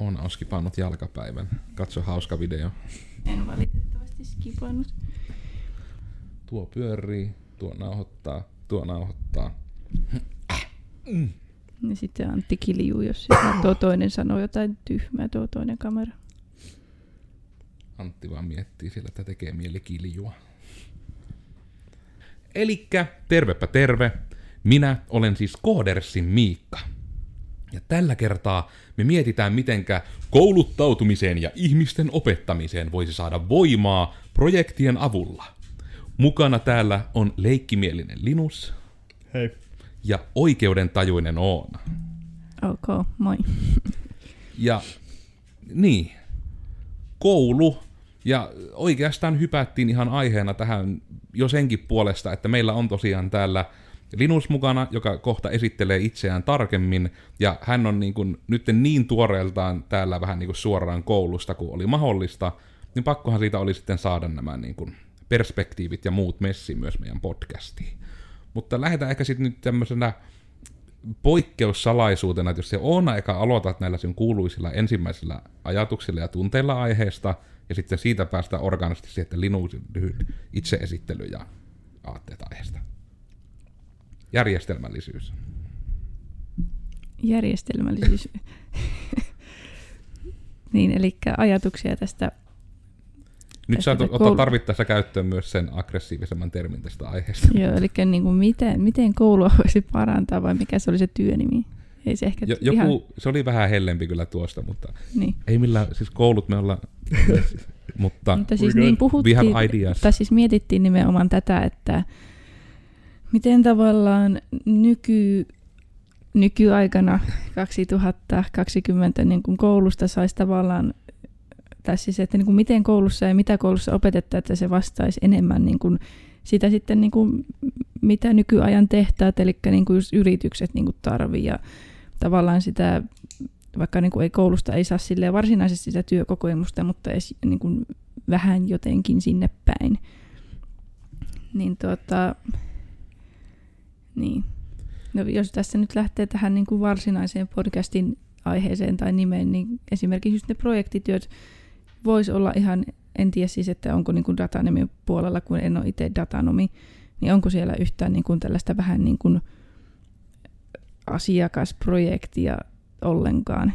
Oona on skipannut jalkapäivän. Katso hauska video. En valitettavasti skipannut. Tuo pyörii, tuo nauhoittaa, tuo nauhoittaa. Ja sitten Antti kiljuu, jos tuo toinen sanoo jotain tyhmää, tuo toinen kamera. Antti vaan miettii siellä, että tekee mieli kiljua. Elikkä, tervepä terve. Minä olen siis Koodersin Miikka. Ja tällä kertaa me mietitään, mitenkä kouluttautumiseen ja ihmisten opettamiseen voisi saada voimaa projektien avulla. Mukana täällä on leikkimielinen Linus Hei. ja oikeudentajuinen Oona. Ok, moi. Ja niin, koulu. Ja oikeastaan hypättiin ihan aiheena tähän jo senkin puolesta, että meillä on tosiaan täällä Linus mukana, joka kohta esittelee itseään tarkemmin, ja hän on niin kuin, nyt niin tuoreeltaan täällä vähän niin kuin suoraan koulusta, kuin oli mahdollista, niin pakkohan siitä oli sitten saada nämä niin kuin perspektiivit ja muut messi myös meidän podcastiin. Mutta lähdetään ehkä sitten nyt tämmöisenä poikkeussalaisuutena, että jos se Oona eka aloitat näillä sinun kuuluisilla ensimmäisillä ajatuksilla ja tunteilla aiheesta, ja sitten siitä päästään orgaanisesti siihen, että Linus lyhyt itseesittely ja aatteet aiheesta. Järjestelmällisyys. Järjestelmällisyys. niin, eli ajatuksia tästä. Nyt saat ottaa koulu- tarvittaessa käyttöön myös sen aggressiivisemman termin tästä aiheesta. Joo, eli niin kuin miten, miten koulua voisi parantaa vai mikä se oli se työnimi? Ei se ehkä Jo, ihan... joku, se oli vähän hellempi kyllä tuosta, mutta Niin. ei millään, siis koulut me ollaan, mutta Mutta siis niin puhuttiin, tai siis mietittiin nimenomaan tätä, että miten tavallaan nyky, nykyaikana 2020 niin kuin koulusta saisi tavallaan, tai siis että niin kuin miten koulussa ja mitä koulussa opetetaan, että se vastaisi enemmän niin kuin sitä sitten niin kuin mitä nykyajan tehtävät, eli niin kuin just yritykset niin tarvii ja tavallaan sitä vaikka niin kuin ei koulusta ei saa silleen varsinaisesti sitä työkokemusta, mutta edes niin kuin vähän jotenkin sinne päin. Niin tuota, niin. No jos tässä nyt lähtee tähän niin kuin varsinaiseen podcastin aiheeseen tai nimeen, niin esimerkiksi just ne projektityöt voisi olla ihan, en tiedä siis, että onko niin kuin puolella, kun en ole itse datanomi, niin onko siellä yhtään niin kuin tällaista vähän niin kuin asiakasprojektia ollenkaan.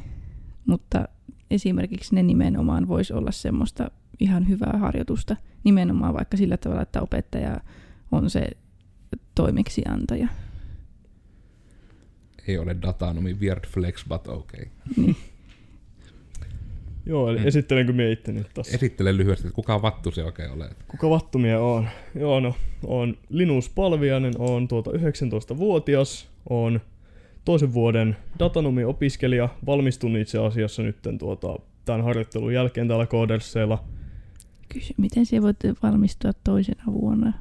Mutta esimerkiksi ne nimenomaan voisi olla semmoista ihan hyvää harjoitusta. Nimenomaan vaikka sillä tavalla, että opettaja on se toimeksiantaja. ei ole datanomi weird flex, but okay. Niin. Joo, eli Mm. esittelenkö minä itteni tässä? Esittele lyhyesti, että kuka vattu se oikein ole. Kuka vattumia on? Joo, no, on Linus Palviainen, on tuota 19-vuotias, on toisen vuoden datanomi-opiskelija, valmistun itse asiassa nyt tuota, tämän harjoittelun jälkeen täällä Kooderseilla. Kysy, miten sä voit valmistua toisena vuonna?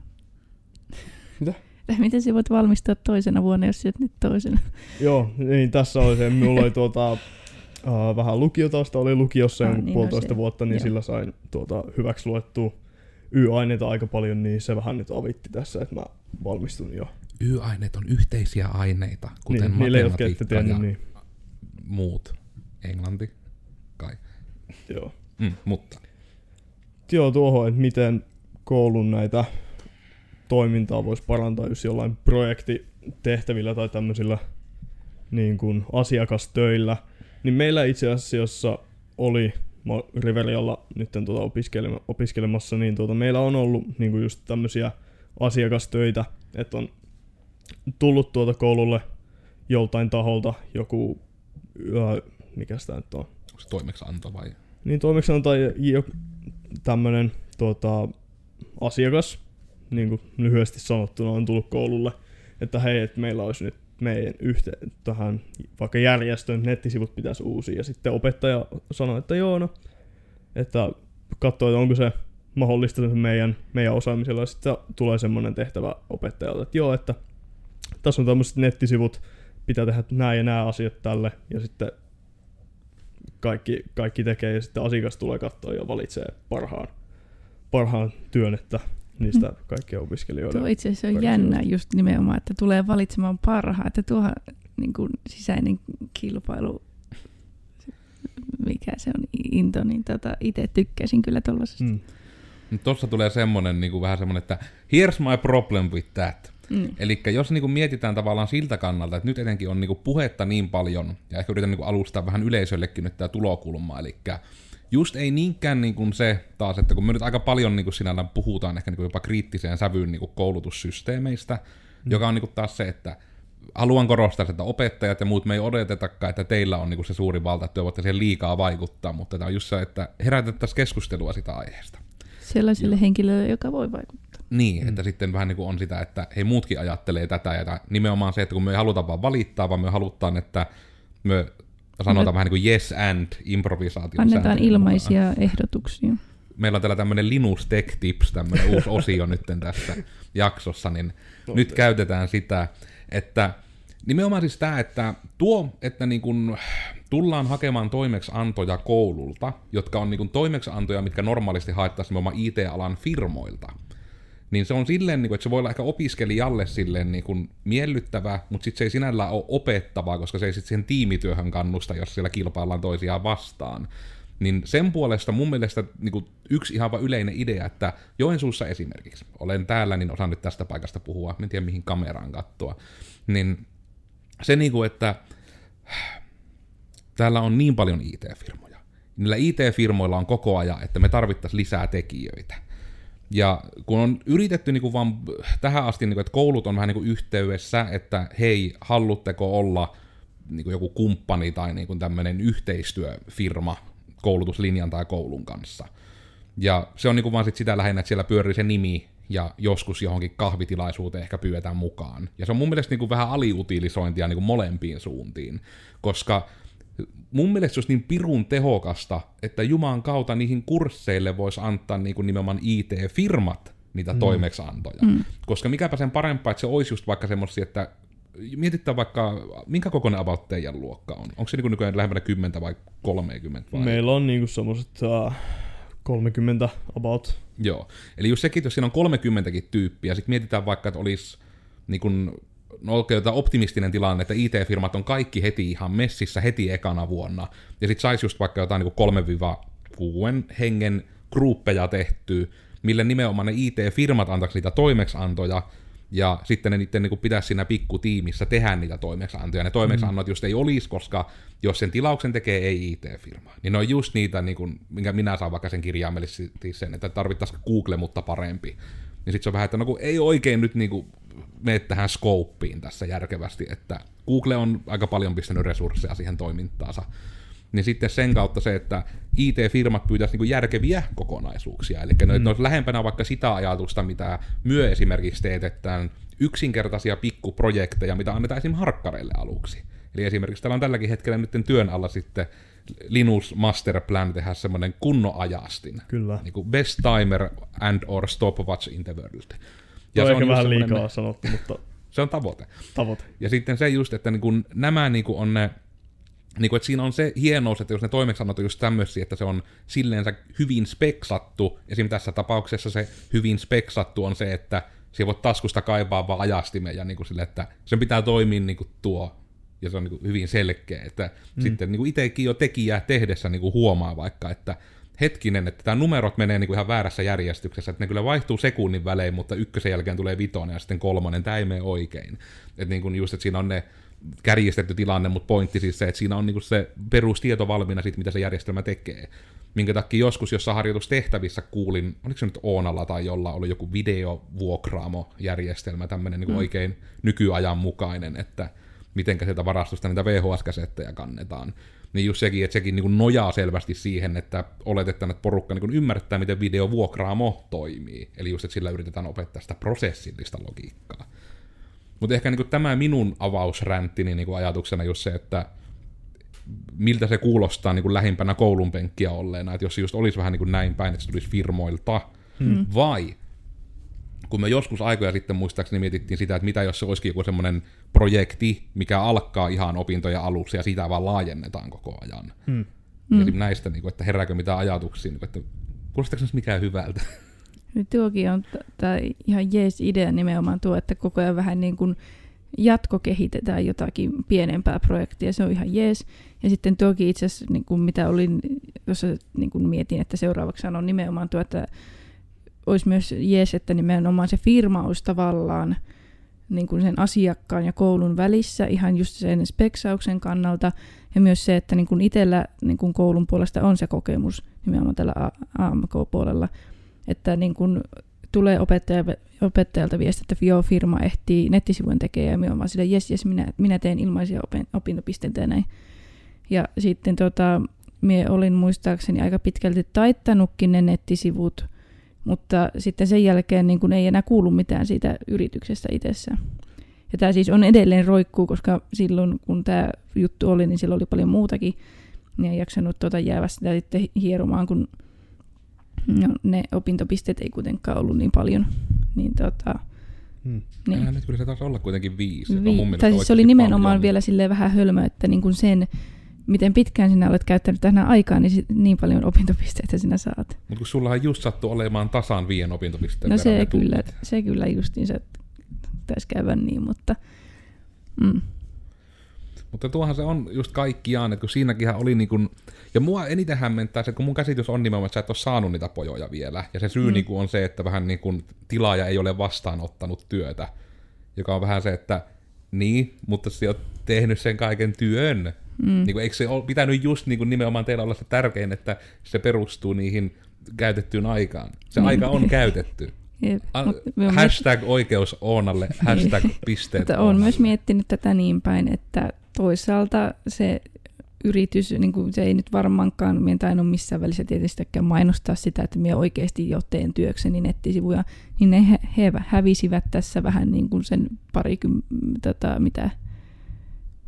Mitä? Tai miten sä voit valmistua toisena vuonna, jos sä oot nyt toisena? Joo, niin tässä oli se, mulla oli tuota, uh, vähän lukiotausta, oli lukiossa Ah, niin, puolitoista se- vuotta, niin joo. sillä sain tuota, hyväksi luettua Y-aineita aika paljon, niin se vähän nyt avitti tässä, että mä valmistun jo. Y-aineet on yhteisiä aineita, kuten niin, niille, jotka ette matematiikka ja tiennyt, niin muut. Englanti, kai. joo. Mm, mutta Joo, tuohon, että miten koulun näitä toimintaa voisi parantaa just jollain projektitehtävillä tai tämmöisillä niin kuin asiakastöillä. Niin meillä itse asiassa oli, mä Riverialla nyt tuota opiskelema, opiskelemassa, niin tuota, meillä on ollut niin kuin just tämmöisiä asiakastöitä, että on tullut tuota koululle joltain taholta joku, ää, mikä sitä nyt on, onko se toimeksianto vai? niin toimeksianto tai jo tämmönen tuota, asiakas, niin kuin lyhyesti sanottuna, on tullut koululle, että hei, että meillä olisi nyt meidän yhteen tähän vaikka järjestön nettisivut pitäisi uusia. Ja sitten opettaja sanoi, että joo, no, että katsoo, että onko se mahdollista meidän, meidän osaamisella. Ja sitten tulee semmoinen tehtävä opettajalta, että joo, että tässä on tämmöiset nettisivut, pitää tehdä nämä ja nämä asiat tälle. Ja sitten kaikki, kaikki tekee ja sitten asiakas tulee katsoa ja valitsee parhaan, parhaan työn, että niistä kaikkien opiskelijoiden. Tuo itse asiassa on jännä just nimenomaan, että tulee valitsemaan parhaa, että tuohan niin kuin sisäinen kilpailu mikä se on into, niin tota, itse tykkäsin kyllä tuollaisesta. Mm. Tuossa tulee semmonen niin kuin vähän semmonen, että here's my problem with that. Mm. Eli jos niin kuin mietitään tavallaan siltä kannalta, että nyt etenkin on niin kuin puhetta niin paljon, ja ehkä yritän niin kuin alustaa vähän yleisöllekin nyt tämä tulokulma, eli just ei niinkään niin kuin se taas, että kun me nyt aika paljon niin kuin sinällään puhutaan ehkä niin kuin jopa kriittiseen sävyyn niin kuin koulutussysteemeistä, mm. joka on niin kuin taas se, että haluan korostaa, että opettajat ja muut me ei odotetakaan, että teillä on niin kuin se suuri valta, että te voitte siihen liikaa vaikuttaa, mutta tämä on just se, että herätettäisiin keskustelua sitä aiheesta. Sellaiselle henkilölle, joka voi vaikuttaa. Niin, mm. että sitten vähän niin kuin on sitä, että hei muutkin ajattelee tätä, ja nimenomaan se, että kun me ei haluta vaan valittaa, vaan me halutaan, että me sanotaan Me- vähän niin kuin yes and improvisaation Annetaan ilmaisia mukaan. ehdotuksia. Meillä on täällä tämmöinen Linus Tech Tips, tämmöinen uusi osio nyt tässä jaksossa, niin No, nyt te- käytetään sitä, että nimenomaan siis tämä, että tuo, että niin kun tullaan hakemaan toimeksiantoja koululta, jotka on niin kun toimeksiantoja, mitkä normaalisti haettaisiin nimenomaan IT-alan firmoilta, niin se on silleen, niin kuin, että se voi olla ehkä opiskelijalle silleen niin kuin miellyttävä, mutta sitten se ei sinällään ole opettavaa, koska se ei sitten siihen tiimityöhön kannusta, jos siellä kilpaillaan toisiaan vastaan. Niin sen puolesta mun mielestä niin kuin yksi ihan vaan yleinen idea, että Joensuussa esimerkiksi, olen täällä, niin osaan nyt tästä paikasta puhua, en tiedä mihin kameraan katsoa, niin se niin kuin, että täällä on niin paljon IT-firmoja. Niillä IT-firmoilla on koko ajan, että me tarvittaisiin lisää tekijöitä. Ja kun on yritetty niin kuin vaan tähän asti, niin kuin, että koulut on vähän niin kuin yhteydessä, että hei, haluatteko olla niin kuin joku kumppani tai niin kuin tämmöinen yhteistyöfirma koulutuslinjan tai koulun kanssa. Ja se on niin kuin vaan sit sitä lähinnä, että siellä pyörii se nimi ja joskus johonkin kahvitilaisuuteen ehkä pyydetään mukaan. Ja se on mun mielestä niin kuin vähän aliutilisointia niin kuin molempiin suuntiin, koska mun mielestä se olisi niin pirun tehokasta, että Juman kautta niihin kursseille voisi antaa niin kuin nimenomaan IT-firmat niitä mm. toimeksiantoja. Mm. Koska mikäpä sen parempaa, että se olisi just vaikka semmoisia, että mietitään vaikka, minkä kokoinen about teidän luokka on? Onko se niin nykyään lähempänä 10 vai 30 vai? Meillä on niinku semmoset uh, 30 about. Joo. Eli jos sekin, jos siinä on 30 tyyppiä, sitten mietitään vaikka, että olisi niin kun, no oikein jotain optimistinen tilanne, että IT-firmat on kaikki heti ihan messissä heti ekana vuonna, ja sitten saisi just vaikka jotain niin 3-6 hengen gruppeja tehtyä, mille nimenomaan ne IT-firmat antaisi niitä toimeksiantoja, ja sitten ne niiden niin pitäisi siinä pikkutiimissä tehdä niitä toimeksiantoja. Ne toimeksiannot just ei olisi, koska jos sen tilauksen tekee ei IT-firma, niin ne on just niitä, niin kuin, minkä minä saan vaikka sen kirjaimellisesti sen, että tarvittaisiin Google, mutta parempi. Niin sitten se on vähän, että no kun ei oikein nyt niin kuin mene tähän scopein tässä järkevästi, että Google on aika paljon pistänyt resursseja siihen toimintaansa. Niin sitten sen kautta se, että IT-firmat pyytäisi niin järkeviä kokonaisuuksia. Eli ne, mm. ne olisi lähempänä vaikka sitä ajatusta, mitä myö esimerkiksi teetetään yksinkertaisia pikkuprojekteja, mitä annetaan esimerkiksi harkkareille aluksi. Eli esimerkiksi täällä on tälläkin hetkellä nyt työn alla sitten Linus Master Plan tehdä semmoinen kunnon ajastin. Kyllä. Niin kuin best timer and or stopwatch in the world. Ja se on ehkä vähän semmoinen- liikaa sanottu, mutta Se on tavoite. tavoite. Ja sitten se just, että niin kun nämä niin kun on ne, niin kun, että siinä on se hienous, että jos ne toimeksiannot on just tämmöisiä, että se on silleensä hyvin speksattu, esim. tässä tapauksessa se hyvin speksattu on se, että siellä voit taskusta kaivaa vaan ajastimen ja niin kuin sille, että sen pitää toimia niin kuin tuo, ja se on niin kuin hyvin selkeä, että mm. sitten niin kuin itsekin jo tekijää tehdessä niin kuin huomaa vaikka, että hetkinen, että tämä numerot menee niin kuin ihan väärässä järjestyksessä, että ne kyllä vaihtuu sekunnin välein, mutta ykkösen jälkeen tulee vitonen ja sitten kolmonen, tämä ei mene oikein. Että niin kuin just, että siinä on ne kärjistetty tilanne, mutta pointti siis se, että siinä on niin kuin se perustieto valmiina siitä, mitä se järjestelmä tekee. Minkä takia joskus jossain harjoitustehtävissä kuulin, oliko se nyt Oonalla tai jolla oli joku videovuokraamo-järjestelmä, tämmöinen niin kuin oikein nykyajan mukainen, että mitenkä sieltä varastosta niitä VHS-kasetteja kannetaan. Niin just sekin, että sekin niin nojaa selvästi siihen, että oletetaan, että porukka niin ymmärtää, miten videovuokraamo toimii. Eli just, että sillä yritetään opettaa sitä prosessillista logiikkaa. Mutta ehkä niin tämä minun avausränttini niin ajatuksena just se, että miltä se kuulostaa niin lähimpänä koulun penkkiä olleena, että jos se just olisi vähän niin kuin näin päin, että se tulisi firmoilta, hmm. vai kun me joskus aikoja sitten muistaakseni mietittiin sitä, että mitä jos se olisikin joku semmoinen projekti, mikä alkaa ihan opintoja aluksi ja sitä vaan laajennetaan koko ajan. Hmm. Mm. Esim. näistä, niin kuin, että herääkö mitään ajatuksia, niin kuin, että kuulostaako se mikään hyvältä? Nyt tuokin on t- tää ihan jees idea nimenomaan tuo, että koko ajan vähän niin kuin jatkokehitetään jotakin pienempää projektia, se on ihan jees. Ja sitten toki itse asiassa, niin kuin mitä olin, jos niin kuin mietin, että seuraavaksi sanon nimenomaan tuo, että olisi myös jees, että nimenomaan se firma olisi tavallaan niin kuin sen asiakkaan ja koulun välissä ihan just sen speksauksen kannalta ja myös se, että niin kuin itsellä niin kuin koulun puolesta on se kokemus nimenomaan tällä AMK-puolella, että niin kuin tulee opettaja, opettajalta viesti, että joo, firma ehtii nettisivujen tekemään ja minä olen vaan sille, jes, jes, minä, minä teen ilmaisia opintopisteitä ja näin. Ja sitten tota, minä olin muistaakseni aika pitkälti taittanutkin ne nettisivut, mutta sitten sen jälkeen niin kun ei enää kuulu mitään siitä yrityksestä itsessään. Ja tämä siis on edelleen roikkuu, koska silloin kun tämä juttu oli, niin silloin oli paljon muutakin. Ja ei jaksanut tuota jäävä sitä sitten hieromaan, kun no, ne opintopisteet ei kuitenkaan ollut niin paljon. Niin tota, Hmm. Niin. nyt kyllä se taisi olla kuitenkin viisi. Vi- tai siis se oli nimenomaan paljon. vielä silleen vähän hölmö, että niin kuin sen miten pitkään sinä olet käyttänyt tähän aikaa, niin niin paljon opintopisteitä sinä saat. Mutta kun sullahan just sattuu olemaan tasan viien opintopisteen No se kyllä, se kyllä se taisi käydä niin, mutta... Mm. Mutta tuohan se on just kaikkiaan, että kun siinäkin oli niin kuin, ja mua eniten hämmentää se, kun mun käsitys on nimenomaan, että sä et ole saanut niitä pojoja vielä, ja se syy mm. niin kuin on se, että vähän niin kuin tilaaja ei ole vastaanottanut työtä, joka on vähän se, että niin, mutta sä oot tehnyt sen kaiken työn, Mm. Niin kuin, eikö se ole pitänyt just niin kuin nimenomaan teillä olla se tärkein, että se perustuu niihin käytettyyn aikaan? Se mm. aika on käytetty. Jep. A- hashtag oikeus Oonalle, hashtag pisteet Mutta olen myös miettinyt tätä niin päin, että toisaalta se yritys, niin kuin se ei nyt varmaankaan, minä en ole missään välissä tietystikään mainostaa sitä, että minä oikeasti jo teen työkseni nettisivuja, niin ne he, he hävisivät tässä vähän niin kuin sen parikymmentä, tota, mitä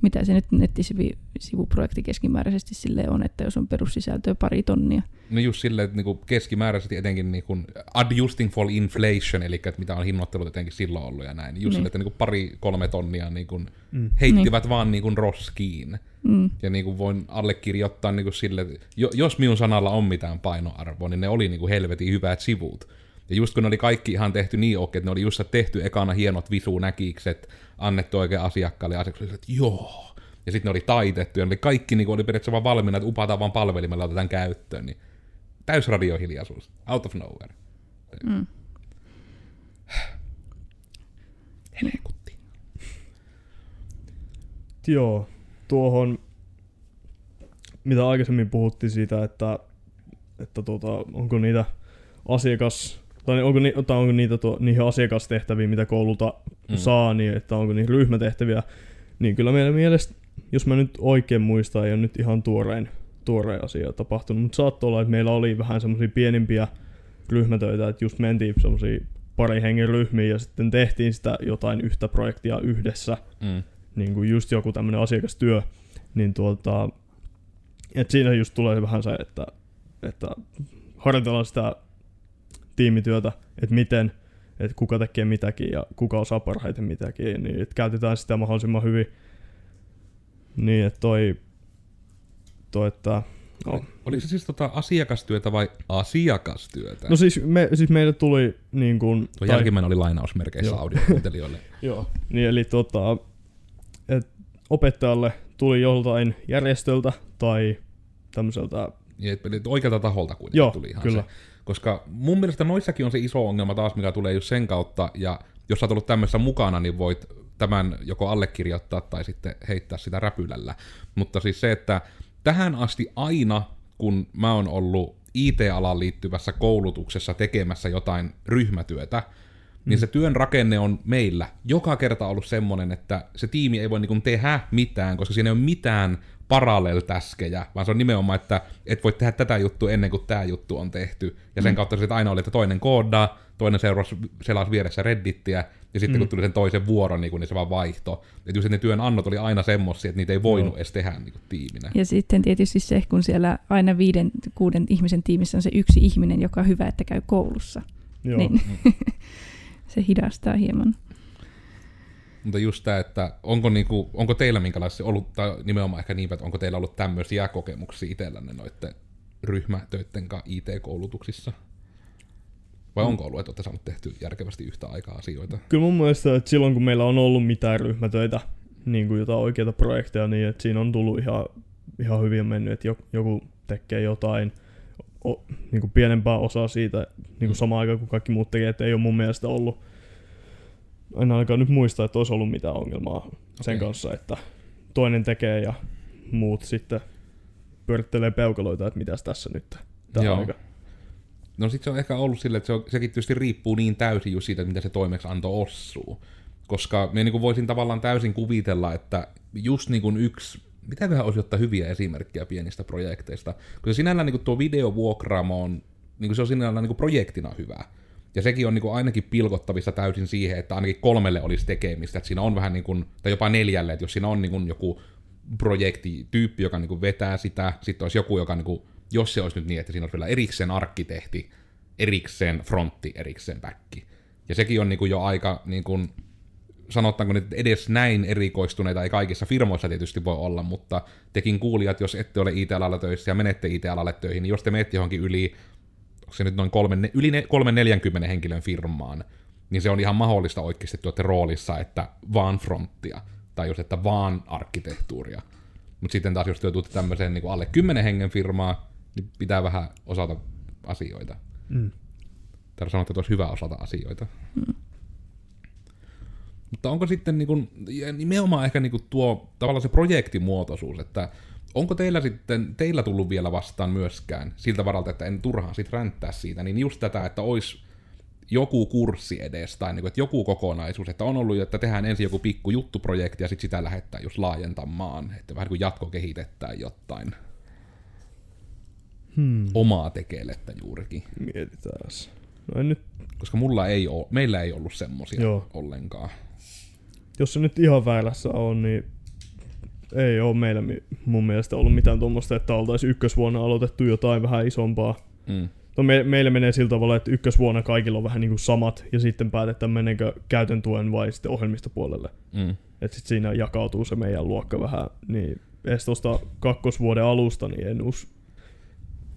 mitä se nyt nettisivuprojekti keskimääräisesti sille on, että jos on perussisältöä pari tonnia. No just silleen, että niinku keskimääräisesti etenkin niinku adjusting for inflation, eli että mitä on hinnoittelut etenkin silloin ollut ja näin, niin just niin. silleen, että niinku pari kolme tonnia niinku mm. heittivät niin. vaan niinku roskiin. Mm. Ja niinku voin allekirjoittaa niinku sille, että jos minun sanalla on mitään painoarvoa, niin ne oli niinku helvetin hyvät sivut. Ja just kun ne oli kaikki ihan tehty niin oikein, että ne oli just tehty ekana hienot visunäkikset, annettu oikein asiakkaalle asiakkaalle, että joo. Ja sitten ne oli taitettu, ja ne oli kaikki niin oli periaatteessa vaan valmiina, että upataan vaan palvelimella otetaan käyttöön. Niin täys radiohiljaisuus. Out of nowhere. Mm. Helekutti. Joo, tuohon, mitä aikaisemmin puhuttiin siitä, että, että tuota, onko niitä asiakas tai onko, ni, tai onko niitä tuo, niihin asiakastehtäviin, mitä koululta mm. saa, niin että onko niihin ryhmätehtäviä, niin kyllä meidän mielestä, jos mä nyt oikein muistan, ei ole nyt ihan tuorein, tuorein asia tapahtunut, mutta saattoi olla, että meillä oli vähän semmoisia pienimpiä ryhmätöitä, että just mentiin semmoisia pari hengen ryhmiin ja sitten tehtiin sitä jotain yhtä projektia yhdessä, mm. niin kuin just joku tämmöinen asiakastyö, niin tuota, että siinä just tulee vähän se, että, että harjoitellaan sitä tiimityötä, että miten, että kuka tekee mitäkin ja kuka osaa parhaiten mitäkin, niin että käytetään sitä mahdollisimman hyvin. Niin, että toi, toi että No. Oliko se siis tota asiakastyötä vai asiakastyötä? No siis, me, siis meille tuli niin kuin... Tuo tai... jälkimmäinen oli lainausmerkeissä audiokuuntelijoille. Joo, niin eli tota, et opettajalle tuli joltain järjestöltä tai tämmöiseltä... Niin, oikealta taholta kuitenkin Joo, tuli ihan kyllä. se. Koska mun mielestä noissakin on se iso ongelma taas, mikä tulee just sen kautta, ja jos sä oot ollut tämmöisessä mukana, niin voit tämän joko allekirjoittaa tai sitten heittää sitä räpylällä. Mutta siis se, että tähän asti aina, kun mä oon ollut IT-alaan liittyvässä koulutuksessa tekemässä jotain ryhmätyötä, niin mm. se työn rakenne on meillä joka kerta ollut semmoinen, että se tiimi ei voi niin tehdä mitään, koska siinä ei ole mitään parallel-täskejä, vaan se on nimenomaan, että et voi tehdä tätä juttua ennen kuin tämä juttu on tehty. Ja sen mm. kautta se aina oli, että toinen koodaa, toinen seurasi selasi vieressä reddittiä, ja sitten mm. kun tuli sen toisen vuoron, niin, niin se vaan vaihto. Että just ne työn annot oli aina semmoisia, että niitä ei voinut no. edes tehdä niin kuin tiiminä. Ja sitten tietysti se, kun siellä aina viiden, kuuden ihmisen tiimissä on se yksi ihminen, joka on hyvä, että käy koulussa. Joo. Niin mm. se hidastaa hieman. Mutta just tämä, että onko, niinku, onko teillä minkälaisia ollut, tai nimenomaan ehkä niin, että onko teillä ollut tämmöisiä kokemuksia itsellänne noiden ryhmätöiden IT-koulutuksissa? Vai onko ollut, että olette saaneet tehty järkevästi yhtä aikaa asioita? Kyllä mun mielestä, että silloin kun meillä on ollut mitään ryhmätöitä, niin kuin jotain oikeita projekteja, niin että siinä on tullut ihan, ihan hyvin mennyt, että jo- joku tekee jotain o, niin kuin pienempää osaa siitä niin kuin Mm. samaan aikaan kuin kaikki muut tekee, että ei ole mun mielestä ollut, en ainakaan nyt muista, että olisi ollut mitään ongelmaa sen Okei. kanssa, että toinen tekee ja muut sitten pyörittelee peukaloita, että mitäs tässä nyt tämä Joo. aika. No sit se on ehkä ollut silleen, että se on, sekin tietysti riippuu niin täysin just siitä, että mitä se toimeksianto osuu. Koska me niin voisin tavallaan täysin kuvitella, että just niin kuin yksi, mitäköhän olisi ottaa hyviä esimerkkejä pienistä projekteista. Koska sinällään niin kuin tuo videovuokraamo on, niin kuin se on sinällään niin kuin projektina hyvä. Ja sekin on niin ainakin pilkottavissa täysin siihen, että ainakin kolmelle olisi tekemistä. Että siinä on vähän niin kuin, tai jopa neljälle, että jos siinä on niin joku projektityyppi, joka niin vetää sitä, sitten olisi joku, joka niin kuin, jos se olisi nyt niin, että siinä olisi vielä erikseen arkkitehti, erikseen frontti, erikseen backi. Ja sekin on niin jo aika, niin kuin, sanotaanko nyt edes näin erikoistuneita, ei kaikissa firmoissa tietysti voi olla, mutta tekin kuulijat, jos ette ole IT-alalla töissä ja menette IT-alalle töihin, niin jos te menette johonkin yli, onko se nyt noin kolme, yli ne, 340 henkilön firmaan, niin se on ihan mahdollista oikeasti, että olette roolissa, että vaan fronttia, tai just, että vaan arkkitehtuuria. Mutta sitten taas, jos te tuutte tämmöiseen niin alle 10 hengen firmaa, niin pitää vähän osata asioita. Mm. Tai sanoa, että olisi hyvä osata asioita. Mutta onko sitten niin kuin, ja nimenomaan ehkä niin kuin tuo tavallaan se projektimuotoisuus, että onko teillä sitten, teillä tullut vielä vastaan myöskään siltä varalta, että en turhaan sit ränttää siitä, niin just tätä, että olisi joku kurssi edes, tai niin kuin, että joku kokonaisuus, että on ollut, että tehdään ensin joku pikku juttuprojekti ja sitten sitä lähettää just laajentamaan, että vähän kuin jatko kehitetään jotain Hmm. omaa tekelettä juurikin. Mietitään. No en nyt, Koska mulla ei ole, meillä ei ollut semmosia Joo. ollenkaan. jos se nyt ihan väärässä on, niin ei ole meillä mun mielestä ollut mitään tuommoista, että oltaisiin ykkösvuonna aloitettu jotain vähän isompaa. Mm. No me, meillä menee sillä tavalla, että ykkösvuonna kaikilla on vähän niin kuin samat, ja sitten päätetään meneekö käytön tuen vai sitten ohjelmistopuolelle. Mm. Että sitten siinä jakautuu se meidän luokka vähän, niin edes tuosta kakkosvuoden alusta, niin en us...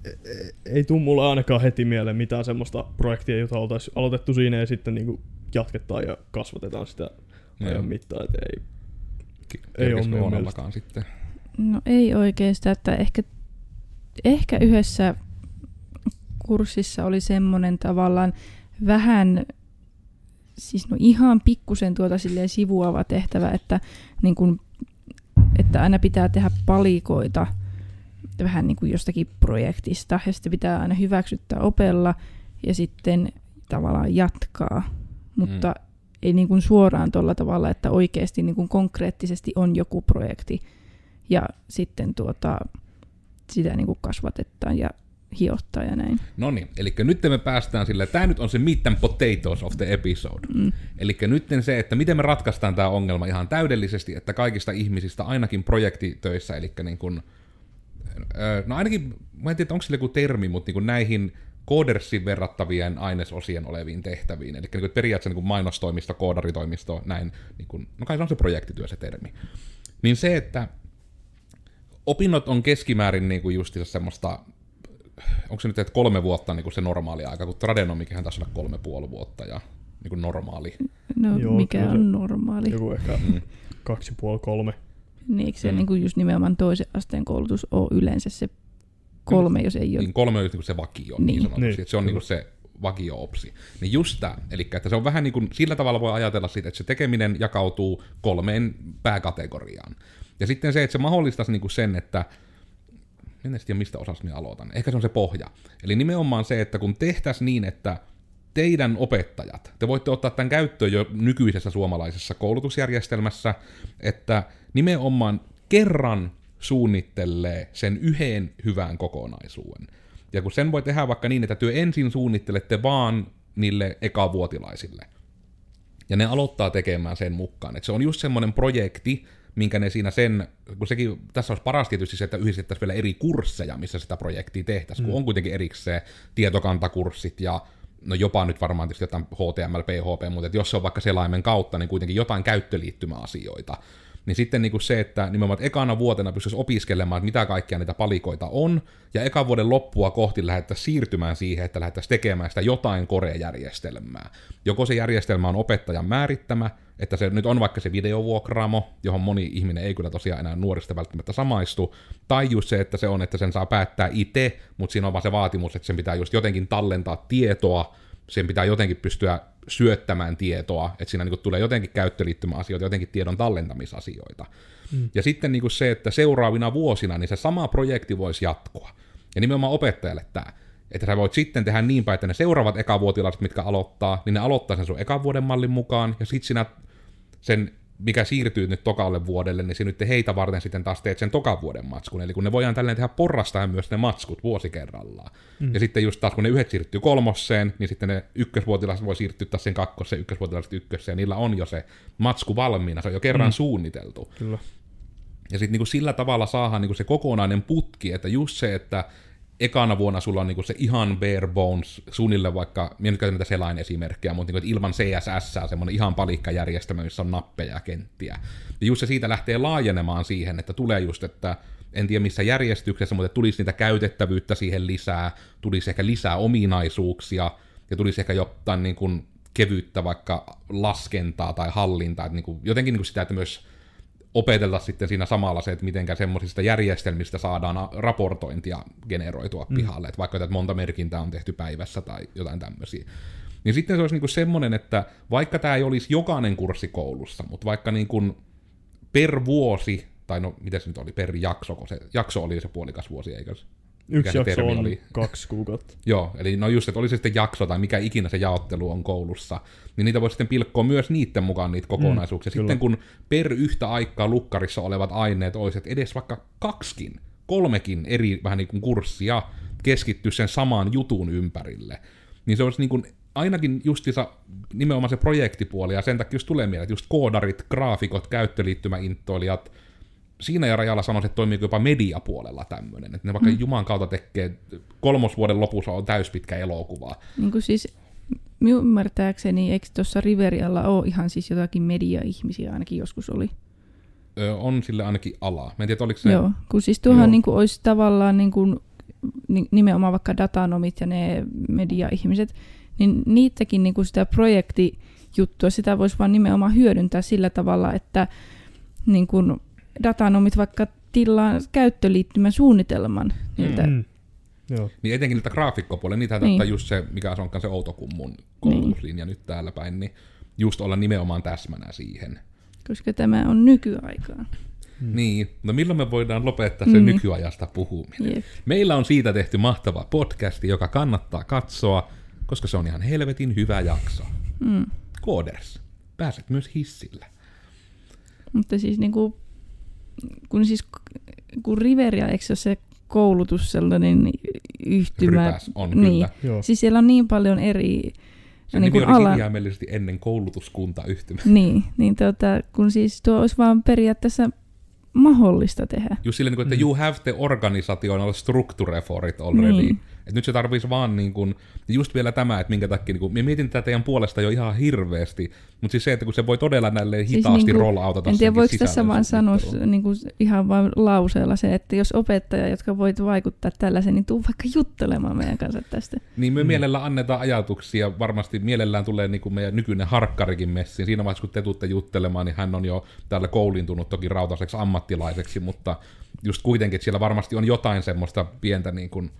e- e- Ei tule mulle ainakaan heti mieleen mitään semmoista projektia, jota oltaisiin aloitettu siinä ja sitten niin kuin jatketaan ja kasvatetaan sitä ajan mittaan. Et ei, Ei Oonallakaan sitten. No ei oikeastaan, että ehkä, ehkä yhdessä kurssissa oli semmoinen tavallaan vähän, siis no ihan pikkusen tuota silleen sivuava tehtävä, että, niin kun, että aina pitää tehdä palikoita vähän niin kuin jostakin projektista ja sitten pitää aina hyväksyttää opella ja sitten tavallaan jatkaa, mutta Mm. Ei niin kuin suoraan tuolla tavalla, että oikeasti niin kuin konkreettisesti on joku projekti ja sitten tuota, sitä niin kuin kasvatetaan ja hiottaa ja näin. No niin, eli nyt me päästään sille, tämä nyt on se meat and potatoes of the episode. Mm. Eli nyt se, että miten me ratkaistaan tämä ongelma ihan täydellisesti, että kaikista ihmisistä ainakin projektitöissä, eli niin kuin, no ainakin, mä en tiedä, onko sillä joku termi, mutta niin kuin näihin koodersiin verrattavien ainesosien oleviin tehtäviin, eli niin kuin periaatteessa niin kuin mainostoimisto, koodaritoimisto, näin, niin kuin, no kai se on se projektityö se termi. Niin se, että opinnot on keskimäärin niin kuin justiinsa semmoista, onko se nyt että kolme vuotta niin kuin se normaali aika, kun tradenomikihän taisi olla kolme puoli vuotta ja niin kuin normaali. No Joo, mikä on normaali. joku ehkä Mm. kaksi puoli kolme. Niin, eikö se Mm. niin kuin just nimenomaan toisen asteen koulutus ole yleensä se kolme, jos ei ole. Niin kolme on just niin kuin se vakio, niin, niin Niin. sanotusti, Niin, että se on niin se vakio-opsi. Niin just tämä, eli että se on vähän niin kuin, sillä tavalla voi ajatella siitä, että se tekeminen jakautuu kolmeen pääkategoriaan. Ja sitten se, että se mahdollistaisi niin kuin sen, että en edes tiedä mistä osasta minä aloitan. Ehkä se on se pohja. Eli nimenomaan se, että kun tehtäisiin niin, että teidän opettajat, te voitte ottaa tämän käyttöön jo nykyisessä suomalaisessa koulutusjärjestelmässä, että nimenomaan kerran suunnittelee sen yhden hyvän kokonaisuuden. Ja kun sen voi tehdä vaikka niin, että työ ensin suunnittelette vaan niille ekavuotilaisille. Ja ne aloittaa tekemään sen mukaan. Et se on just semmoinen projekti, minkä ne siinä sen, kun sekin, tässä olisi paras tietysti se, että yhdistettäisiin vielä eri kursseja, missä sitä projektia tehtäisiin, kun on kuitenkin erikseen tietokantakurssit ja no jopa nyt varmaan tietysti jotain HTML, PHP, mutta että jos se on vaikka selaimen kautta, niin kuitenkin jotain käyttöliittymäasioita. Niin sitten niin kuin se, että nimenomaan että ekana vuotena pystyisi opiskelemaan, että mitä kaikkia niitä palikoita on, ja ekan vuoden loppua kohti lähdettäisiin siirtymään siihen, että lähdettäisiin tekemään sitä jotain korejärjestelmää. Joko se järjestelmä on opettajan määrittämä, että se nyt on vaikka se videovuokraamo, johon moni ihminen ei kyllä tosiaan enää nuorista välttämättä samaistu, tai just se, että se on, että sen saa päättää itse, mutta siinä on vaan se vaatimus, että sen pitää just jotenkin tallentaa tietoa, sen pitää jotenkin pystyä syöttämään tietoa, että siinä niin tulee jotenkin käyttöliittymäasioita, jotenkin tiedon tallentamisasioita. Mm. Ja sitten niin se, että seuraavina vuosina niin se sama projekti voisi jatkua. Ja nimenomaan opettajalle tämä. Että sä voit sitten tehdä niin päin, että ne seuraavat ekavuotilaiset, mitkä aloittaa, niin ne aloittaa sen sun ekan vuoden mallin mukaan, ja sitten sinä sen mikä siirtyy nyt tokalle vuodelle, niin se nyt heitä varten sitten taas teet sen tokan vuoden matskun. Eli kun ne voidaan tälleen tehdä porrastaen myös ne matskut vuosi kerrallaan. Mm. Ja sitten just taas kun ne yhdet siirtyy kolmosseen, niin sitten ne ykkösvuotilaiset voi siirtyä taas sen kakkoseen, ykkösvuotilaiset ykköseen. Niillä on jo se matsku valmiina, se on jo kerran mm. suunniteltu. Kyllä. Ja sitten niinku sillä tavalla saadaan niinku se kokonainen putki, että just se, että ekana vuonna sulla on niinku se ihan bare bones, suunnille vaikka, minä nyt käytän näitä selain esimerkkejä, mutta niinku, ilman CSS, semmoinen ihan palikkajärjestelmä, missä on nappeja ja kenttiä. Ja just se siitä lähtee laajenemaan siihen, että tulee just, että en tiedä missä järjestyksessä, mutta tulisi niitä käytettävyyttä siihen lisää, tulisi ehkä lisää ominaisuuksia, ja tulisi ehkä jotain niin kuin kevyyttä vaikka laskentaa tai hallintaa, että niin kuin, jotenkin niin kuin sitä, että myös opetella sitten siinä samalla se, että miten semmoisista järjestelmistä saadaan raportointia generoitua mm. pihalle, että vaikka että monta merkintää on tehty päivässä tai jotain tämmöisiä. Niin sitten se olisi niin kuin semmoinen, että vaikka tämä ei olisi jokainen kurssi koulussa, mutta vaikka niin kuin per vuosi, tai no miten se nyt oli, per jakso, kun se jakso oli se puolikas vuosi, eikö Yksi jakso on oli. kaksi kuukautta. Joo, eli no just, että oli se sitten jakso tai mikä ikinä se jaottelu on koulussa, niin niitä voi sitten pilkkoa myös niiden mukaan niitä kokonaisuuksia. Mm, sitten kun per yhtä aikaa lukkarissa olevat aineet olisi, että edes vaikka kaksikin, kolmekin eri vähän niin kuin kurssia keskittyy sen saman jutun ympärille, niin se olisi niin kuin ainakin justiinsa nimenomaan se projektipuoli, ja sen takia just tulee mieleen, että just koodarit, graafikot, käyttöliittymäintoilijat, siinä ja rajalla sanoisin, että toimii jopa mediapuolella tämmöinen. Että ne vaikka mm. Juman kautta tekee, kolmosvuoden lopussa on täyspitkä elokuva. Niin kuin siis minun ymmärtääkseni, eikö tuossa Riverialla ole ihan siis jotakin media-ihmisiä ainakin joskus oli? Ö, on sille ainakin ala. Mä en tiedä, oliko se... Joo, kun siis tuohan niin kuin olisi tavallaan niin kuin, nimenomaan vaikka datanomit ja ne media-ihmiset, niin niitäkin niin kuin sitä projektijuttua, sitä voisi vaan nimenomaan hyödyntää sillä tavalla, että niin kuin datanomit vaikka tilaa käyttöliittymän suunnitelman niiltä. Mm. Joo. Niin etenkin niitä graafikkopuolella, niitä niin. just se, mikä on se Outokummun koulutuslinja niin. nyt täällä päin, niin just olla nimenomaan täsmänä siihen. Koska tämä on nykyaikaa. Hmm. Niin, no milloin me voidaan lopettaa se hmm. nykyajasta puhuminen? Yep. Meillä on siitä tehty mahtava podcasti, joka kannattaa katsoa, koska se on ihan helvetin hyvä jakso. Hmm. Coders, pääset myös hissillä. Mutta siis niinku kun siis kun Riveria, eikö se ole se koulutus sellainen yhtymä? Rypäs on, niin. kyllä. Joo. Siis siellä on niin paljon eri... Se niin kuin ala... kirjaimellisesti ennen koulutuskuntayhtymä. Niin, niin tota, kun siis tuo olisi vaan periaatteessa mahdollista tehdä. Just silleen, niin että mm. you have the organizational structure for it already. Niin. Et nyt se tarvitsisi vaan niin kuin, just vielä tämä, että minkä takia, niin kuin, minä mietin tätä teidän puolesta jo ihan hirveästi, mutta siis se, että kun se voi todella näille siis hitaasti niin kuin, roll-outata En tiedä, voiko tässä vaan sanoa niin kuin, ihan vain lauseella se, että jos opettaja, jotka voit vaikuttaa tällaisen, niin tuu vaikka juttelemaan meidän kanssa tästä. Niin me mm. mielellään annetaan ajatuksia, varmasti mielellään tulee niin kuin meidän nykyinen harkkarikin messiin. Siinä vaiheessa, kun te tuutte juttelemaan, niin hän on jo täällä koulintunut toki rautaiseksi ammattilaiseksi, mutta just kuitenkin, että siellä varmasti on jotain semmoista pientä niin kuin,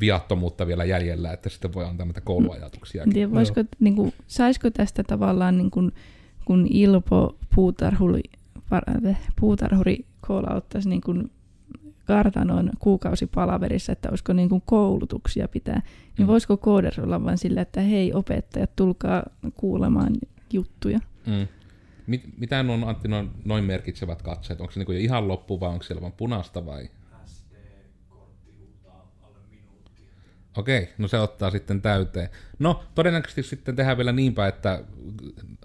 viattomuutta vielä jäljellä, että sitten voi antaa näitä kouluajatuksia. Tiedä, voisiko, niin kuin, saisiko tästä tavallaan, niin kuin, kun Ilpo puutarhuri, puutarhuri koolauttaisi niin kuin kartanon kuukausipalaverissa, että olisiko niin kuin koulutuksia pitää, niin mm. voisiko kooders olla vain sillä, että hei opettajat, tulkaa kuulemaan juttuja. Mm. Mit, mitä on Antti noin, noin merkitsevät katseet? Onko se niin kuin ihan loppu vai onko siellä vain punaista vai? Okei, no se ottaa sitten täyteen. No, todennäköisesti sitten tehdään vielä niinpä, että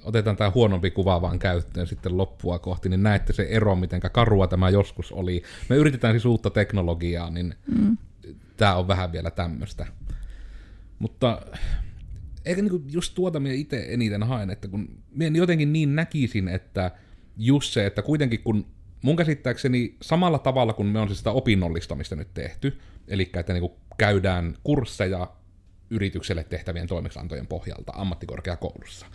otetaan tämä huonompi kuva vaan käyttöön sitten loppua kohti, niin näette se ero, miten karua tämä joskus oli. Me yritetään siis uutta teknologiaa, niin mm. tämä on vähän vielä tämmöistä. Mutta eikä niinku just tuota minä itse eniten haen, että kun minä jotenkin niin näkisin, että just se, että kuitenkin kun mun käsittääkseni samalla tavalla kun me on siis sitä opinnollistamista nyt tehty, eli että niin käydään kursseja yritykselle tehtävien toimeksiantojen pohjalta ammattikorkeakoulussa,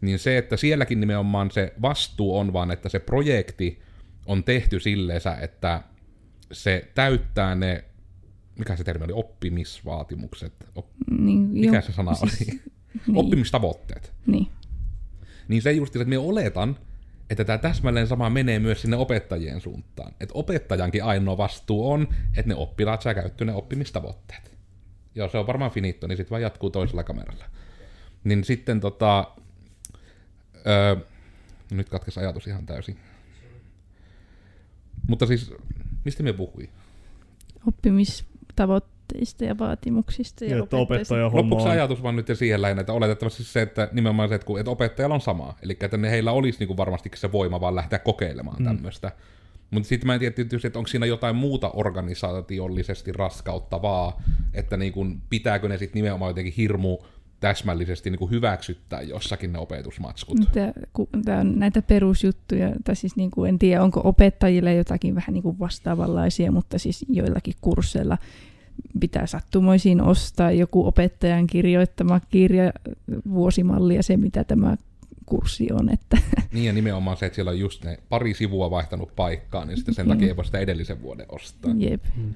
niin se, että sielläkin nimenomaan se vastuu on vaan, että se projekti on tehty silleensä, että se täyttää ne, mikä se termi oli, oppimisvaatimukset, op, Niin, mikä joo, se sana siis- oli, Niin, oppimistavoitteet. niin. Niin se just, että me oletan, että tämä täsmälleen sama menee myös sinne opettajien suuntaan. Että opettajankin ainoa vastuu on, että ne oppilaat saa käyttöön ne oppimistavoitteet. Joo, se on varmaan finito, niin sitten vaan jatkuu toisella kameralla. Niin sitten tota... Öö, nyt katkes ajatus ihan täysin. Mutta siis, mistä me puhui? Oppimistavoitteista ja vaatimuksista. Ja, Ja että opettajista. opettaja on, ajatus vaan nyt siihen lähinnä, että oletettavasti se, että nimenomaan se, että, kun, että opettajalla on sama. Eli että ne, heillä olisi niin kuin varmasti se voima vaan lähteä kokeilemaan mm. tämmöistä. Mutta sitten mä en tiedä tietysti, että onko siinä jotain muuta organisaatiollisesti raskauttavaa, että niin kuin, pitääkö ne sitten nimenomaan jotenkin hirmu täsmällisesti niin kuin hyväksyttää jossakin ne opetusmatskut. Tämä on näitä perusjuttuja, tai siis niin kuin en tiedä, onko opettajille jotakin vähän niin kuin vastaavanlaisia, mutta siis joillakin kursseilla pitää sattumoisiin ostaa joku opettajan kirjoittama kirja, vuosimalli ja se, mitä tämä kurssi on. Että, Niin ja nimenomaan se, että siellä on just ne pari sivua vaihtanut paikkaa, niin sitten sen Mm. takia ei voi sitä edellisen vuoden ostaa. jep. Mm.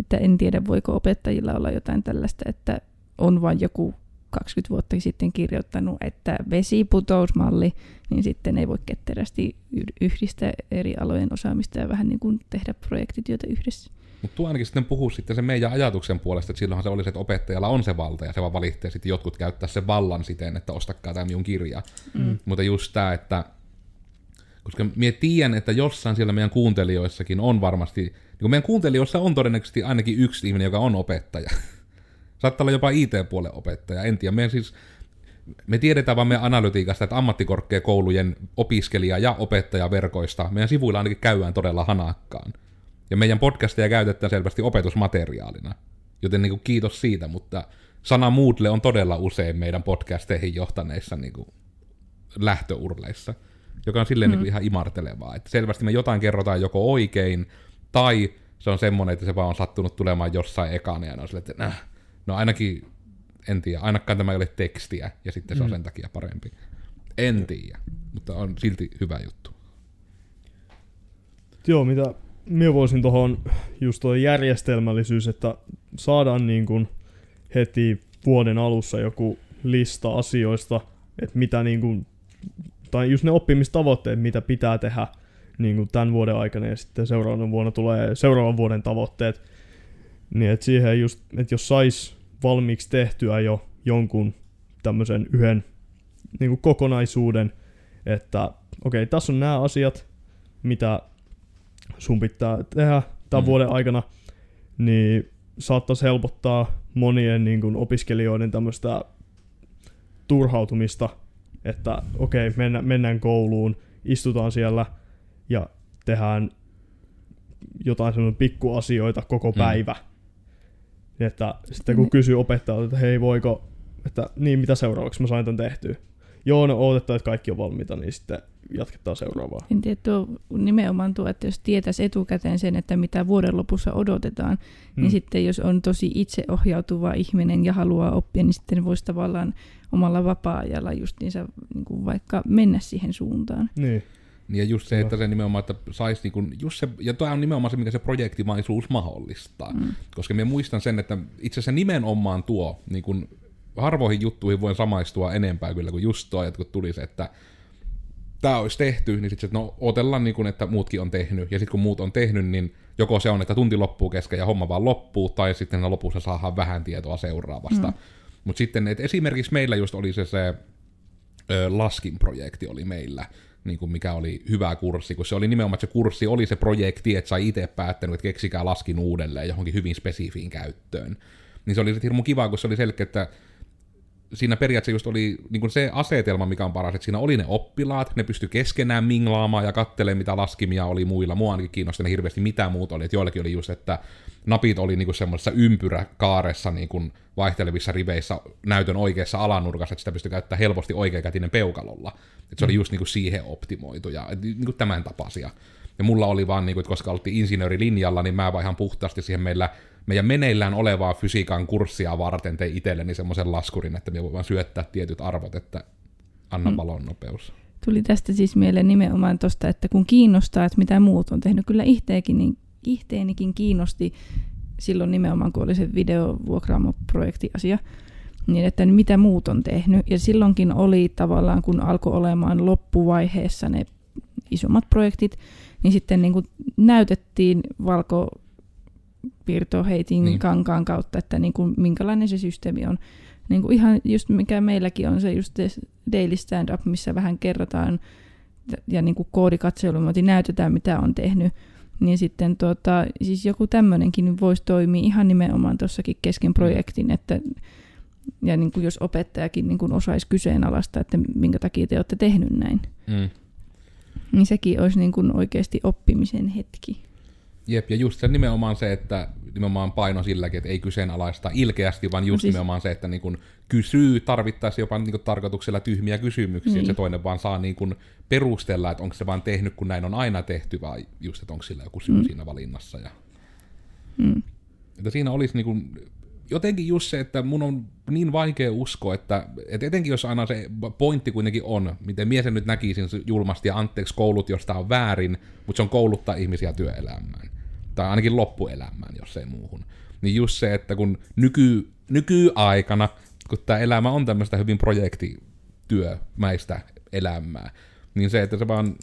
että en tiedä, voiko opettajilla olla jotain tällaista, että on vain joku 20 vuotta sitten kirjoittanut, että vesiputousmalli, niin sitten ei voi ketterästi yh- yhdistää eri alojen osaamista ja vähän niin kuin tehdä projektityötä yhdessä. Mutta tuo ainakin sitten puhuu sitten sen meidän ajatuksen puolesta, että silloinhan se olisi, että opettajalla on se valta ja se vaan valittaa sitten jotkut käyttää sen vallan siten, että ostakaa tämä minun kirja. Mm. Mutta just tämä, että koska minä tiedän, että jossain siellä meidän kuuntelijoissakin on varmasti, niin kun meidän kuuntelijoissa on todennäköisesti ainakin yksi ihminen, joka on opettaja. Saattaa olla jopa IT-puolen opettaja, en tiedä. Meidän siis, me tiedetään vaan meidän analytiikasta, että ammattikorkeakoulujen opiskelija- ja opettajaverkoista meidän sivuilla ainakin käydään todella hanakkaan. Ja meidän podcasteja käytetään selvästi opetusmateriaalina. Joten niin kuin kiitos siitä, mutta sana Moodle on todella usein meidän podcasteihin johtaneissa niin kuin lähtöurleissa, joka on silleen mm. niin kuin ihan imartelevaa. Että selvästi me jotain kerrotaan joko oikein, tai se on semmoinen, että se vaan on sattunut tulemaan jossain ekana, ja ne on silleen, että nah, no ainakin, en tiedä, ainakaan tämä ei ole tekstiä, ja sitten se on Mm. sen takia parempi. En tiedä, mutta on silti hyvä juttu. Joo, mitä minä voisin tuohon just tuo järjestelmällisyys, että saadaan niin kuin heti vuoden alussa joku lista asioista, että mitä niin kuin, tai just ne oppimistavoitteet, mitä pitää tehdä niin kuin tämän vuoden aikana ja sitten seuraavana vuonna tulee seuraavan vuoden tavoitteet. Niin että siihen just, että jos sais valmiiksi tehtyä jo jonkun tämmöisen yhden niin kuin kokonaisuuden, että okei, okay, tässä on nämä asiat, mitä sun pitää tehdä tämän Mm. mm. vuoden aikana, niin saattaisi helpottaa monien niin kuin, opiskelijoiden tämmöistä turhautumista, että okei, okay, mennä, mennään kouluun, istutaan siellä ja tehdään jotain semmoinen pikkuasioita koko Mm. päivä. Että sitten kun kysyy opettajalta, että hei voiko, että niin mitä seuraavaksi mä sain tämän tehtyä. Joo, no odotetaan, että kaikki on valmiita, niin sitten jatketaan seuraavaa. En tiedä, tuo, nimenomaan tuo, että jos tietäisi etukäteen sen, että mitä vuoden lopussa odotetaan, mm. niin sitten jos on tosi itseohjautuva ihminen ja haluaa oppia, niin sitten voisi tavallaan omalla vapaa-ajalla justiinsa niin kuin vaikka mennä siihen suuntaan. Niin. Niin ja just se, että se nimenomaan, että sais niinku, just se, ja tämä on nimenomaan se, mikä se projektimaisuus mahdollistaa. Mm. Koska minä muistan sen, että itse asiassa nimenomaan tuo, niin kun harvoihin juttuihin voin samaistua enempää kyllä kuin just tuo, että kun tuli se, että tämä olisi tehty, niin sitten no otellaan niin kun, että muutkin on tehnyt, ja sitten kun muut on tehnyt, niin joko se on, että tunti loppuu kesken ja homma vaan loppuu, tai sitten lopussa saadaan vähän tietoa seuraavasta. Mm. Mutta sitten, että esimerkiksi meillä just oli se, se ö, Laskin-projekti oli meillä, niin kuin mikä oli hyvä kurssi, kun se oli nimenomaan, että se kurssi oli se projekti, että sai itse päättänyt, että keksikää Laskin uudelleen johonkin hyvin spesifiin käyttöön. Niin se oli sitten hirmu kiva, kun se oli selkeä, että siinä periaatteessa just oli niin kuin se asetelma, mikä on paras, että siinä oli ne oppilaat, ne pysty keskenään minglaamaan ja kattelemaan, mitä laskimia oli muilla. Mua ainakin kiinnosti ne hirveästi, mitä muut oli. Että joillakin oli just, että napit oli niin kuin semmoisessa ympyräkaaressa niin kuin vaihtelevissa riveissä näytön oikeassa alanurkassa, että sitä pystyi käyttämään helposti oikeakätinen peukalolla. Että se oli just niin kuin siihen optimoitu ja niin kuin tämän tapaisia. Ja mulla oli vaan, niin kuin, että koska oltiin insinöörilinjalla, niin mä vaihan puhtaasti siihen meillä meidän meneillään olevaa fysiikan kurssia varten tein itselleni semmoisen laskurin, että me voin vaan syöttää tietyt arvot, että anna mm. valon nopeus. Tuli tästä siis mieleen nimenomaan tuosta, että kun kiinnostaa, että mitä muut on tehnyt, kyllä ihteekin, niin ihteenikin kiinnosti silloin nimenomaan, kun oli se videovuokraamo-projekti-asia, niin että mitä muut on tehnyt. Ja silloinkin oli tavallaan, kun alkoi olemaan loppuvaiheessa ne isommat projektit, niin sitten niin kuin näytettiin valko piirtoheitin niin. kankaan kautta, että niin kuin, minkälainen se systeemi on. Niin kuin ihan just mikä meilläkin on se just daily stand-up, missä vähän kerrotaan ja niin kuin koodikatselu, näytetään mitä on tehnyt. Niin sitten tuota, siis joku tämmöinenkin voisi toimia ihan nimenomaan tuossakin kesken projektin, että ja niin kuin jos opettajakin niin kuin osaisi kyseenalaista, että minkä takia te olette tehnyt näin. Mm. Niin sekin olisi niin kuin oikeasti oppimisen hetki. Jep, ja just se nimenomaan se, että nimenomaan paino silläkin, että ei kyseenalaista ilkeästi, vaan just no siis... nimenomaan se, että niin kun kysyy tarvittaisiin jopa niin kun tarkoituksella tyhmiä kysymyksiä, niin. että se niin. toinen vaan saa niin kun perustella, että onko se vaan tehnyt, kun näin on aina tehty, vai just, että onko sillä joku syy mm. siinä valinnassa. Ja... Mm. Että siinä olisi niin kun, jotenkin just se, että mun on niin vaikea uskoa, että, että etenkin jos aina se pointti kuitenkin on, miten mies nyt näkisin julmasti, ja anteeksi koulut, josta on väärin, mutta se on kouluttaa ihmisiä työelämään tai ainakin loppuelämään, jos ei muuhun. Niin just se, että kun nyky, nykyaikana, kun tämä elämä on tämmöistä hyvin projektityömäistä elämää, niin se, että se vaan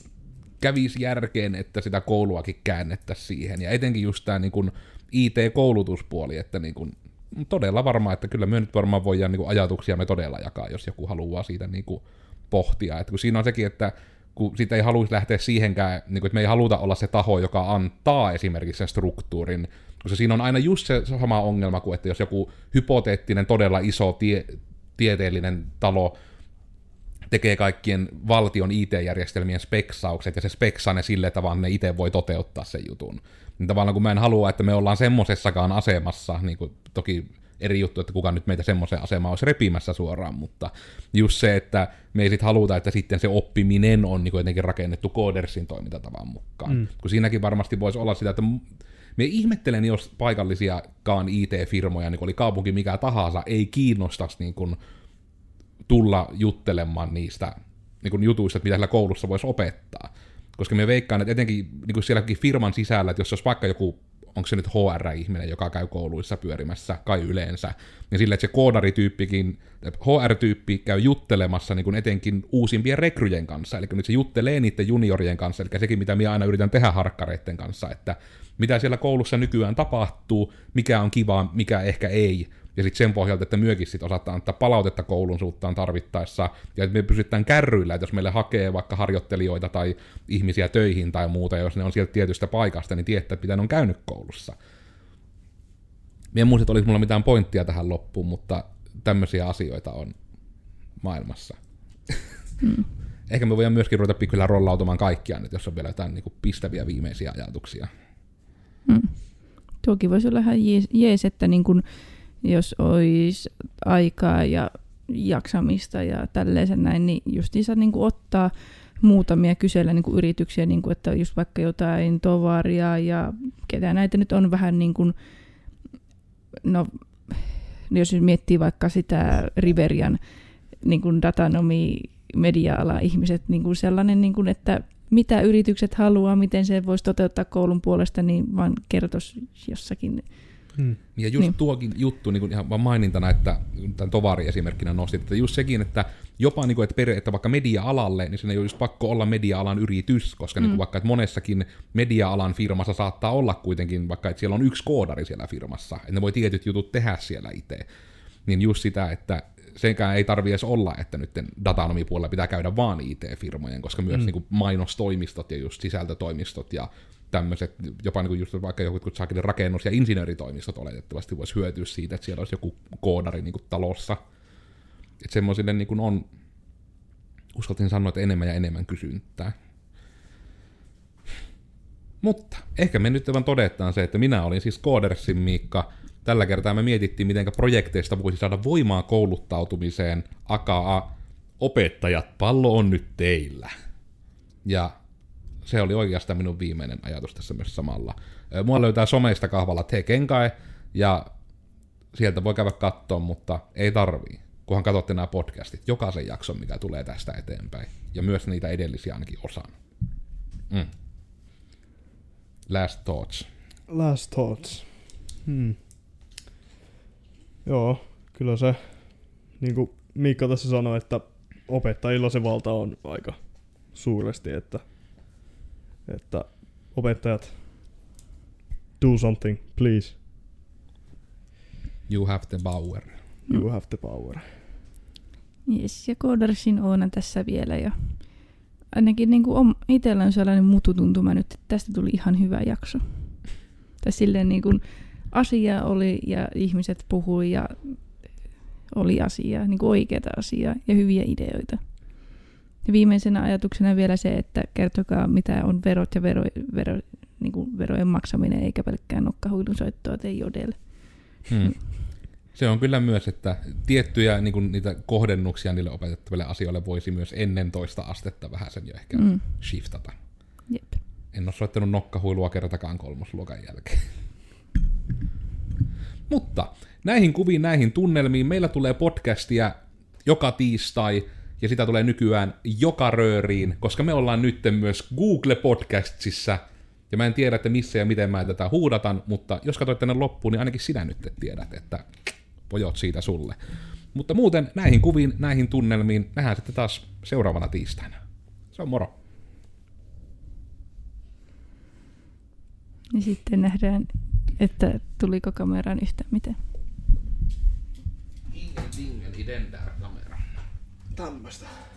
kävisi järkeen, että sitä kouluakin käännettäisiin siihen. Ja etenkin just tämä niin IT-koulutuspuoli, että niin kuin, todella varma, että kyllä me nyt varmaan voidaan niin ajatuksia me todella jakaa, jos joku haluaa siitä niin kuin pohtia. Että kun siinä on sekin, että kun siitä ei haluaisi lähteä siihenkään, niin kuin, että me ei haluta olla se taho, joka antaa esimerkiksi sen struktuurin, koska siinä on aina just se sama ongelma kuin, että jos joku hypoteettinen, todella iso tie, tieteellinen talo tekee kaikkien valtion IT-järjestelmien speksaukset, ja se speksaa ne sille tavalla, ne itse voi toteuttaa sen jutun. Niin tavallaan kun mä en halua, että me ollaan semmosessakaan asemassa, niin kuin toki eri juttu, että kuka nyt meitä semmoiseen asemaan olisi repimässä suoraan, mutta just se, että me ei sitten haluta, että sitten se oppiminen on niin jotenkin rakennettu Codersin toimintatavan mukaan. Mm. Kun siinäkin varmasti voisi olla sitä, että me ihmettelen, jos paikallisiakaan IT-firmoja, niin oli kaupunki mikä tahansa, ei kiinnostaisi niin kuin tulla juttelemaan niistä niin kuin jutuista, mitä siellä koulussa voisi opettaa. Koska me veikkaan, että etenkin niin kuin sielläkin firman sisällä, että jos olisi vaikka joku onko se nyt HR-ihminen, joka käy kouluissa pyörimässä, kai yleensä, niin sillä, että se koodarityyppikin, HR-tyyppi käy juttelemassa niin kuin etenkin uusimpien rekryjen kanssa, eli nyt se juttelee niiden juniorien kanssa, eli sekin, mitä minä aina yritän tehdä harkkareiden kanssa, että mitä siellä koulussa nykyään tapahtuu, mikä on kiva, mikä ehkä ei, ja sitten sen pohjalta, että myökin sit osataan antaa palautetta koulun suuttaan tarvittaessa, ja että me pysytään kärryillä, että jos meille hakee vaikka harjoittelijoita tai ihmisiä töihin tai muuta, ja jos ne on sieltä tietystä paikasta, niin tietää, että mitä ne on käynyt koulussa. Mie en muista, että olisi mulla mitään pointtia tähän loppuun, mutta tämmöisiä asioita on maailmassa. Mm. Ehkä me voidaan myöskin ruveta pikkuhiljaa rollautumaan kaikkia nyt, jos on vielä jotain niin kuin pistäviä viimeisiä ajatuksia. Mm. Tuokin voisi olla ihan jees, jees että niin kun jos olisi aikaa ja jaksamista ja tälleen näin, niin justiinsa niin kuin ottaa muutamia kysellä niin kuin yrityksiä, niin kuin, että just vaikka jotain tovaria ja ketä näitä nyt on vähän niin kuin, no jos miettii vaikka sitä Riverian niin kuin datanomi media-ala ihmiset, niin kuin sellainen, niin kuin, että mitä yritykset haluaa, miten se voisi toteuttaa koulun puolesta, niin vaan kertoisi jossakin Hmm. Ja just niin. tuokin juttu niin kuin ihan vaan mainintana, että tämän tovari esimerkkinä nostit, että just sekin, että jopa niin kuin, että, peri, että vaikka media-alalle, niin sen ei ole just pakko olla media-alan yritys, koska hmm. niin kuin vaikka että monessakin media-alan firmassa saattaa olla kuitenkin, vaikka että siellä on yksi koodari siellä firmassa, että ne voi tietyt jutut tehdä siellä itse. Niin just sitä, että senkään ei tarvi edes olla, että nyt datanomipuolella pitää käydä vaan IT-firmojen, koska myös mm. niin kuin mainostoimistot ja just sisältötoimistot ja tämmöiset, jopa niin kuin just vaikka joku saakin rakennus- ja insinööritoimistot oletettavasti voisi hyötyä siitä, että siellä olisi joku koodari niin kuin talossa. Että semmoisille niin kuin on, uskaltin sanoa, että enemmän ja enemmän kysyntää. Mutta ehkä me nyt vaan todetaan se, että minä olin siis Koodersin Miikka. Tällä kertaa me mietittiin, miten projekteista voisi saada voimaa kouluttautumiseen, akaa opettajat, pallo on nyt teillä. Ja se oli oikeastaan minun viimeinen ajatus tässä myös samalla. Mua löytää someista kahvalla Tekenkae, ja sieltä voi käydä katsoa, mutta ei tarvii, kunhan katsotte nämä podcastit, jokaisen jakson, mikä tulee tästä eteenpäin, ja myös niitä edellisiä ainakin osan. Mm. Last thoughts. Last thoughts. Hmm. Joo, kyllä se, niin kuin Miikka tässä sanoi, että opettajilla se valta on aika suuresti, että, että opettajat do something, please. You have the power. You have the power. Yes, ja Koodarsin Oona tässä vielä. Ja ainakin niin kuin itsellä on sellainen mututuntuma nyt, että tästä tuli ihan hyvä jakso. Tai silleen niin kuin asia oli ja ihmiset puhui ja oli asiaa, niin kuin oikeata asiaa ja hyviä ideoita. Ja viimeisenä ajatuksena vielä se, että kertokaa mitä on verot ja vero, vero, niin kuin verojen maksaminen, eikä pelkkää nokkahuilun soittoa tee jodelle. Hmm. Se on kyllä myös, että tiettyjä niin kuin niitä kohdennuksia niille opetettaville asioille voisi myös ennen toista astetta vähän sen jo ehkä mm. shiftata. Jep. En ole soittanut nokkahuilua kertakaan kolmosluokan jälkeen. Mutta näihin kuviin, näihin tunnelmiin meillä tulee podcastia joka tiistai, ja sitä tulee nykyään joka rööriin, koska me ollaan nyt myös Google Podcastsissa, ja mä en tiedä, että missä ja miten mä tätä huudatan, mutta jos katsoit tänne loppuun, niin ainakin sinä nyt tiedät, että pojot siitä sulle. Mutta muuten näihin kuviin, näihin tunnelmiin, nähdään sitten taas seuraavana tiistaina. Se on moro. Niin sitten nähdään, että tuliko kameraan yhtä miten. Ingen, ingen i Tá, mas tá.